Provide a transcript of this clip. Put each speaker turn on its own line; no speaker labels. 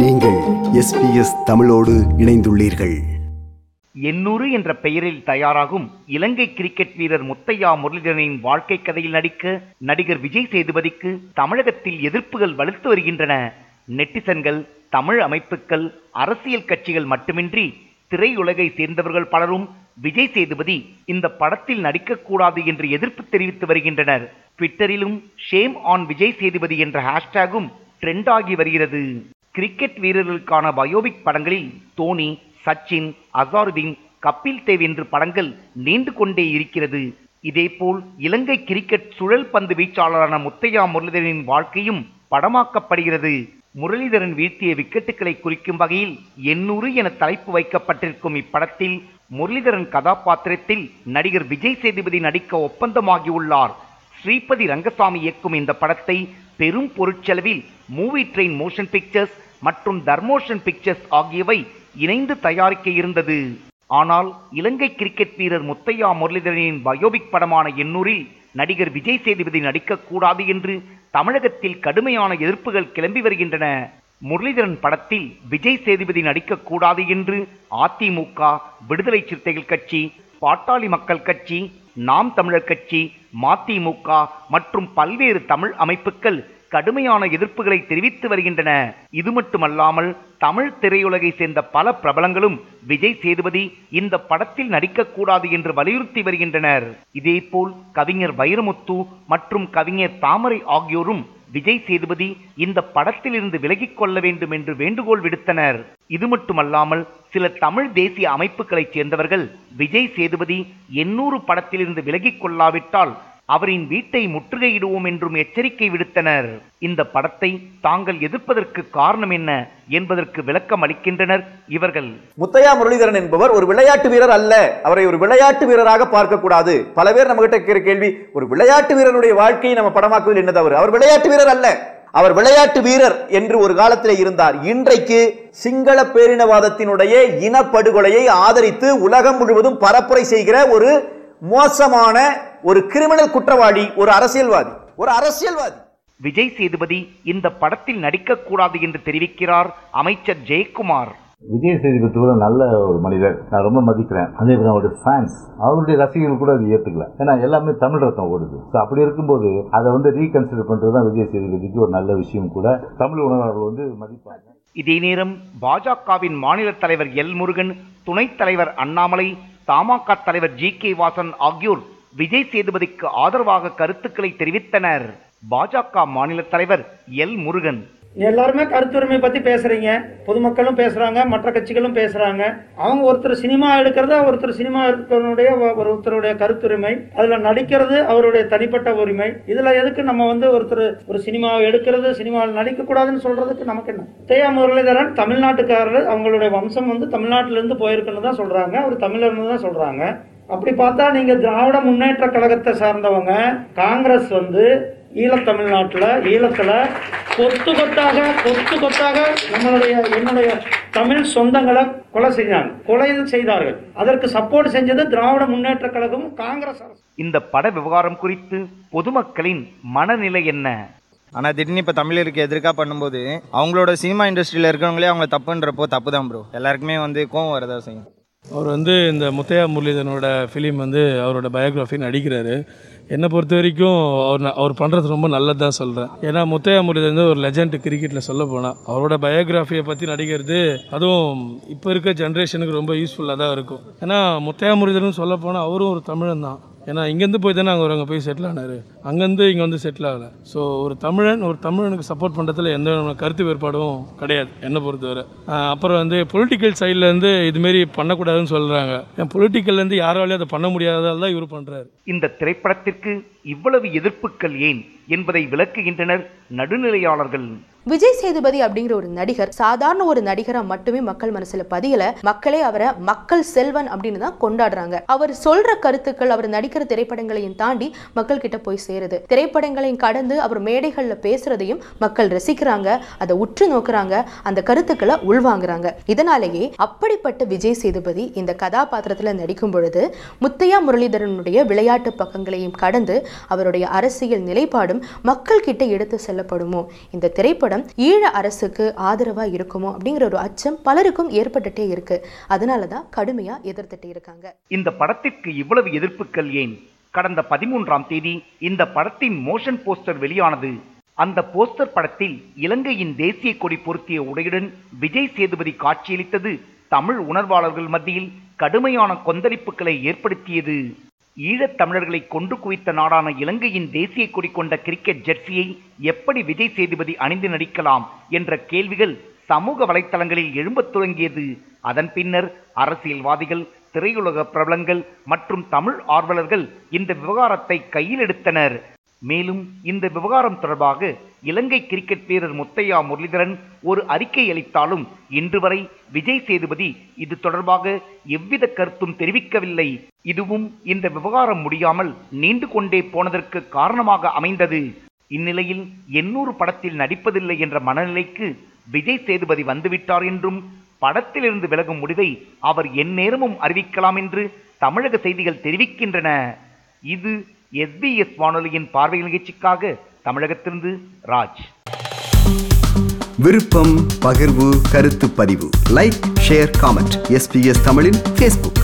நீங்கள் எஸ்பிஎஸ் தமிழோடு இணைந்துள்ளீர்கள்.
எண்ணூறு என்ற பெயரில் தயாராகும் இலங்கை கிரிக்கெட் வீரர் முத்தையா முரளிதரனின் வாழ்க்கை கதையில் நடிக்க நடிகர் விஜய் சேதுபதிக்கு தமிழகத்தில் எதிர்ப்புகள் வலுத்து வருகின்றன. நெட்டிசன்கள் தமிழ் அமைப்புகள் அரசியல் கட்சிகள் மட்டுமின்றி திரையுலகை சேர்ந்தவர்கள் பலரும் விஜய் சேதுபதி இந்த படத்தில் நடிக்கக்கூடாது என்று எதிர்ப்பு தெரிவித்து வருகின்றனர். ட்விட்டரிலும் ஷேம் ஆன் விஜய் சேதுபதி என்ற ஹேஷ்டேகும் ட்ரெண்ட் ஆகி வருகிறது. கிரிக்கெட் வீரர்களுக்கான பயோபிக் படங்களில் தோனி சச்சின் அசாருதீன் கபில் தேவ் என்று படங்கள் நீண்டு கொண்டே இருக்கிறது. இதேபோல் இலங்கை கிரிக்கெட் சுழல் பந்து வீச்சாளரான முத்தையா முரளிதரனின் வாழ்க்கையும் படமாக்கப்படுகிறது. முரளிதரன் வீழ்த்திய விக்கெட்டுகளை குறிக்கும் வகையில் எண்ணூறு என தலைப்பு வைக்கப்பட்டிருக்கும் இப்படத்தில் முரளிதரன் கதாபாத்திரத்தில் நடிகர் விஜய் சேதுபதி நடிக்க ஒப்பந்தமாகியுள்ளார். ஸ்ரீபதி ரங்கசாமி இயக்கும் இந்த படத்தை பெரும் பொருட்செலவில் மூவி ட்ரெயின் மோஷன் பிக்சர்ஸ் மற்றும் தர்மோஷன் பிக்சர்ஸ் ஆகியவை இணைந்து தயாரிக்க இருந்தது. ஆனால் இலங்கை கிரிக்கெட் வீரர் முத்தையா முரளிதரனின் பயோபிக் படமான எண்ணூரில் நடிகர் விஜய் சேதுபதி நடிக்கக்கூடாது என்று தமிழகத்தில் கடுமையான எதிர்ப்புகள் கிளம்பி வருகின்றன. முரளிதரன் படத்தில் விஜய் சேதுபதி நடிக்கக்கூடாது என்று அதிமுக விடுதலை சிறுத்தைகள் கட்சி பாட்டாளி மக்கள் கட்சி நாம் தமிழர் கட்சி மதிமுக மற்றும் பல்வேறு தமிழ் அமைப்புகள் கடுமையான எதிர்ப்புகளை தெரிவித்து வருகின்றன. இது மட்டுமல்லாமல் தமிழ் திரையுலகை சேர்ந்த பல பிரபலங்களும் விஜய் சேதுபதி இந்த படத்தில் நடிக்கக்கூடாது என்று வலியுறுத்தி வருகின்றனர். இதேபோல் கவிஞர் வைரமுத்து மற்றும் கவிஞர் தாமரை ஆகியோரும் விஜய் சேதுபதி இந்த படத்தில் இருந்து விலகிக் கொள்ள வேண்டும் என்று வேண்டுகோள் விடுத்தனர். இது மட்டுமல்லாமல் சில தமிழ் தேசிய அமைப்புகளைச் சேர்ந்தவர்கள் விஜய் சேதுபதி எண்ணூறு படத்திலிருந்து விலகிக் கொள்ளாவிட்டால் அவரின் வீட்டை முற்றுகையிடுவோம் என்றும் எச்சரிக்கை விடுத்தனர். இந்த படத்தை தாங்கள் எதிர்ப்பதற்கு காரணம் என்ன என்பதற்கு விளக்கம் அளிக்கின்றனர் இவர்கள்.
முத்தையா முரளிதரன் என்பவர் ஒரு விளையாட்டு வீரர் அல்ல. அவரை ஒரு விளையாட்டு வீரராக பார்க்க கூடாது பல பேர் நம்ம கிட்ட கேள்வி ஒரு விளையாட்டு வீரருடைய வாழ்க்கையை நம்ம படமாக்குவது என்ன தவறு? அவர் விளையாட்டு வீரர் அல்ல. அவர் விளையாட்டு வீரர் என்று ஒரு காலத்தில் இருந்தார். இன்றைக்கு சிங்கள பேரினவாதத்தினுடைய இனப்படுகொலையை ஆதரித்து உலகம் முழுவதும் பரப்புரை செய்கிற ஒரு மோசமான ஒரு கிரிமினல் குற்றவாளி ஒரு அரசியல்வாதி ஒரு அரசியல்வாதி.
விஜய் சேதுபதி இந்த படத்தில் நடிக்கக்கூடாது என்று தெரிவிக்கிறார் அமைச்சர் ஜெயக்குமார்.
விஜய் சேதுபதி கூட நல்ல ஒரு மனிதர். நான் ரொம்ப மதிக்கிறேன். அதே மாதிரி அவருடைய ஃபேன்ஸ் அவருடைய ரசிகர்கள் கூட அது ஏற்றுக்கல ஏன்னா எல்லாமே தமிழ் ரத்தம் ஓடுது. ஸோ அப்படி இருக்கும்போது அதை வந்து ரீகன்சிடர் பண்ணுறது தான் விஜய் சேதுபதிக்கு ஒரு நல்ல விஷயம் கூட தமிழ் உணர்வாளர்கள் வந்து மதிப்பாங்க.
இதே நேரம் பாஜகவின் மாநில தலைவர் எல் முருகன் துணைத் தலைவர் அண்ணாமலை தமாக தலைவர் ஜி கே வாசன் ஆகியோர் விஜய் சேதுபதிக்கு ஆதரவாக கருத்துக்களை தெரிவித்தனர். பாஜக மாநில தலைவர் எல். முருகன்.
எல்லாருமே கருத்துரிமை பத்தி பேசுறீங்க. பொதுமக்களும் பேசுறாங்க மற்ற கட்சிகளும் பேசுறாங்க. அவங்க ஒருத்தர் சினிமா எடுக்கிறது ஒருத்தர் சினிமா எடுக்கிறவனுடைய ஒருத்தருடைய கருத்துரிமை. அதுல நடிக்கிறது அவருடைய தனிப்பட்ட உரிமை. இதுல எதுக்கு நம்ம வந்து ஒருத்தர் ஒரு சினிமாவை எடுக்கிறது சினிமாவில் நடிக்க கூடாதுன்னு சொல்றதுக்கு நமக்கு என்ன? தேயா முரளிதரன் தமிழ்நாட்டுக்காரர் அவங்களுடைய வம்சம் வந்து தமிழ்நாட்டிலிருந்து போயிருக்குன்னு தான் சொல்றாங்க. அவர் தமிழர்னு தான் சொல்றாங்க. அப்படி பார்த்தா நீங்க திராவிட முன்னேற்ற கழகத்தை சார்ந்தவங்க காங்கிரஸ் வந்து ஈழத்தமிழ்நாட்டில் ஈழத்துல கொத்து கொத்தாக கொத்து கொத்தாக நம்மளுடைய என்னுடைய தமிழ் சொந்தங்களை கொலை செஞ்சாங்க. கொலை செய்தார்கள். அதற்கு சப்போர்ட் செஞ்சது திராவிட முன்னேற்ற கழகமும் காங்கிரஸ் அரசு
இந்த பட விவகாரம் குறித்து பொதுமக்களின் மனநிலை என்ன?
ஆனால் திடீர்னு இப்போ தமிழருக்கு எதிர்க்காக பண்ணும்போது அவங்களோட சினிமா இண்டஸ்ட்ரியில் இருக்கிறவங்களே அவங்க தப்புன்றப்போ தப்பு தான் ப்ரோ எல்லாருக்குமே வந்து கோவம் வரதா செய்யும்.
அவர் வந்து இந்த முத்தையா முரளிதரனோட ஃபிலிம் வந்து அவரோட பயோகிராஃபி நடிக்கிறாரு. என்னை பொறுத்த வரைக்கும் அவர் அவர் பண்ணுறது ரொம்ப நல்லது தான் சொல்கிறேன் ஏன்னா முத்தையா முரளிதரன் வந்து ஒரு லெஜண்ட் கிரிக்கெட்டில் சொல்ல போனால் அவரோட பயோகிராஃபியை பற்றி நடிக்கிறது அதுவும் இப்போ இருக்க ஜென்ரேஷனுக்கு ரொம்ப யூஸ்ஃபுல்லாக தான் இருக்கும். ஏன்னா முத்தையா முரளிதரன் சொல்ல போனால் அவரும் ஒரு தமிழன் தான் ஏன்னா இங்கேருந்து போய் தானே அங்கே அங்கே போய் செட்டில் ஆனார். அங்கேருந்து இங்கே வந்து செட்டில் ஆகலை. ஸோ ஒரு தமிழன் ஒரு தமிழனுக்கு சப்போர்ட் பண்ணுறதுல எந்த விதமான கருத்து வேறுபாடும் கிடையாது என்னை பொறுத்தவரை. அப்புறம் வந்து பொலிட்டிக்கல் சைட்லேருந்து இதுமாரி பண்ணக்கூடாதுன்னு சொல்கிறாங்க என் பொலிட்டிக்கல்லேருந்து யாராலையும் அதை பண்ண முடியாததால் தான் இவர் பண்ணுறாரு
இந்த திரைப்படத்திற்கு இவ்வளவு எதிர்ப்புகள் ஏன் என்பதை விளக்குகின்றனர் நடுநிலையாளர்கள்.
விஜய் சேதுபதி அப்படிங்கிற ஒரு நடிகர் சாதாரண ஒரு நடிகரா மட்டுமே மக்கள் மனசுல பதியல. மக்களே அவரை மக்கள் செல்வன் அப்படின்னு தான் கொண்டாடுறாங்க. அவர் சொல்ற கருத்துக்கள் அவர் நடிக்கிற திரைப்படங்களையும் தாண்டி மக்கள் கிட்ட போய் சேருது. திரைப்படங்களையும் கடந்து அவர் மேடைகள்ல பேசுறதையும் மக்கள் ரசிக்கிறாங்க அதை உற்று நோக்குறாங்க அந்த கருத்துக்களை உள்வாங்குறாங்க. இதனாலேயே அப்படிப்பட்ட விஜய் சேதுபதி இந்த கதாபாத்திரத்துல நடிக்கும் பொழுது முத்தையா முரளிதரனுடைய விளையாட்டு பக்கங்களையும் கடந்து அவருடைய அரசியல் நிலைப்பாடும் மக்கள் கிட்ட எடுத்து செல்லப்படுமோ? இந்த திரைப்படம் ஈழ அரசுக்கு ஆதரவாக இருக்குமோ? அப்படிங்கிற ஒரு அச்சம் பலருக்கும் ஏற்பட்டுட்டே இருக்கு. அதனால தான் கடுமையாக எதிர்த்துட்டு இருக்காங்க.
இந்த படத்திற்கு இவ்வளவு எதிர்ப்புகள் ஏன்? கடந்த பதிமூன்றாம் தேதி இந்த படத்தின் மோஷன் போஸ்டர் வெளியானது. அந்த போஸ்டர் படத்தில் இலங்கையின் தேசிய கொடி பொருத்திய உடையுடன் விஜய் சேதுபதி காட்சியளித்தது தமிழ் உணர்வாளர்கள் மத்தியில் கடுமையான கொந்தளிப்புகளை ஏற்படுத்தியது. ஈழத் தமிழர்களை கொண்டு குவித்த நாடான இலங்கையின் தேசிய கொடி கொண்ட கிரிக்கெட் ஜெர்சியை எப்படி விஜய் சேதுபதி அணிந்து நடிக்கலாம் என்ற கேள்விகள் சமூக வலைத்தளங்களில் எழும்பத் தொடங்கியது. அதன் பின்னர் அரசியல்வாதிகள் திரையுலக பிரபலங்கள் மற்றும் தமிழ் ஆர்வலர்கள் இந்த விவகாரத்தை கையில் எடுத்தனர். மேலும் இந்த விவகாரம் தொடர்பாக இலங்கை கிரிக்கெட் வீரர் முத்தையா முரளிதரன் ஒரு அறிக்கை அளித்தாலும் இன்று வரை விஜய் சேதுபதி இது தொடர்பாக எவ்வித கருத்தும் தெரிவிக்கவில்லை. இதுவும் இந்த விவகாரம் முடியாமல் நீண்டு கொண்டே போனதற்கு காரணமாக அமைந்தது. இந்நிலையில் எண்ணூறு படத்தில் நடிப்பதில்லை என்ற மனநிலைக்கு விஜய் சேதுபதி வந்துவிட்டார் என்றும் படத்திலிருந்து விலகும் முடிவை அவர் எந்நேரமும் அறிவிக்கலாம் என்று தமிழக செய்திகள் தெரிவிக்கின்றன. இது எஸ்பிஎஸ் வானொலியின் பார்வை நிகழ்ச்சிக்காக தமிழகத்திலிருந்து ராஜ்.
விருப்பம் பகிர்வு கருத்து பதிவு. லைக் ஷேர் காமெண்ட் எஸ்பிஎஸ் தமிழின் ஃபேஸ்புக்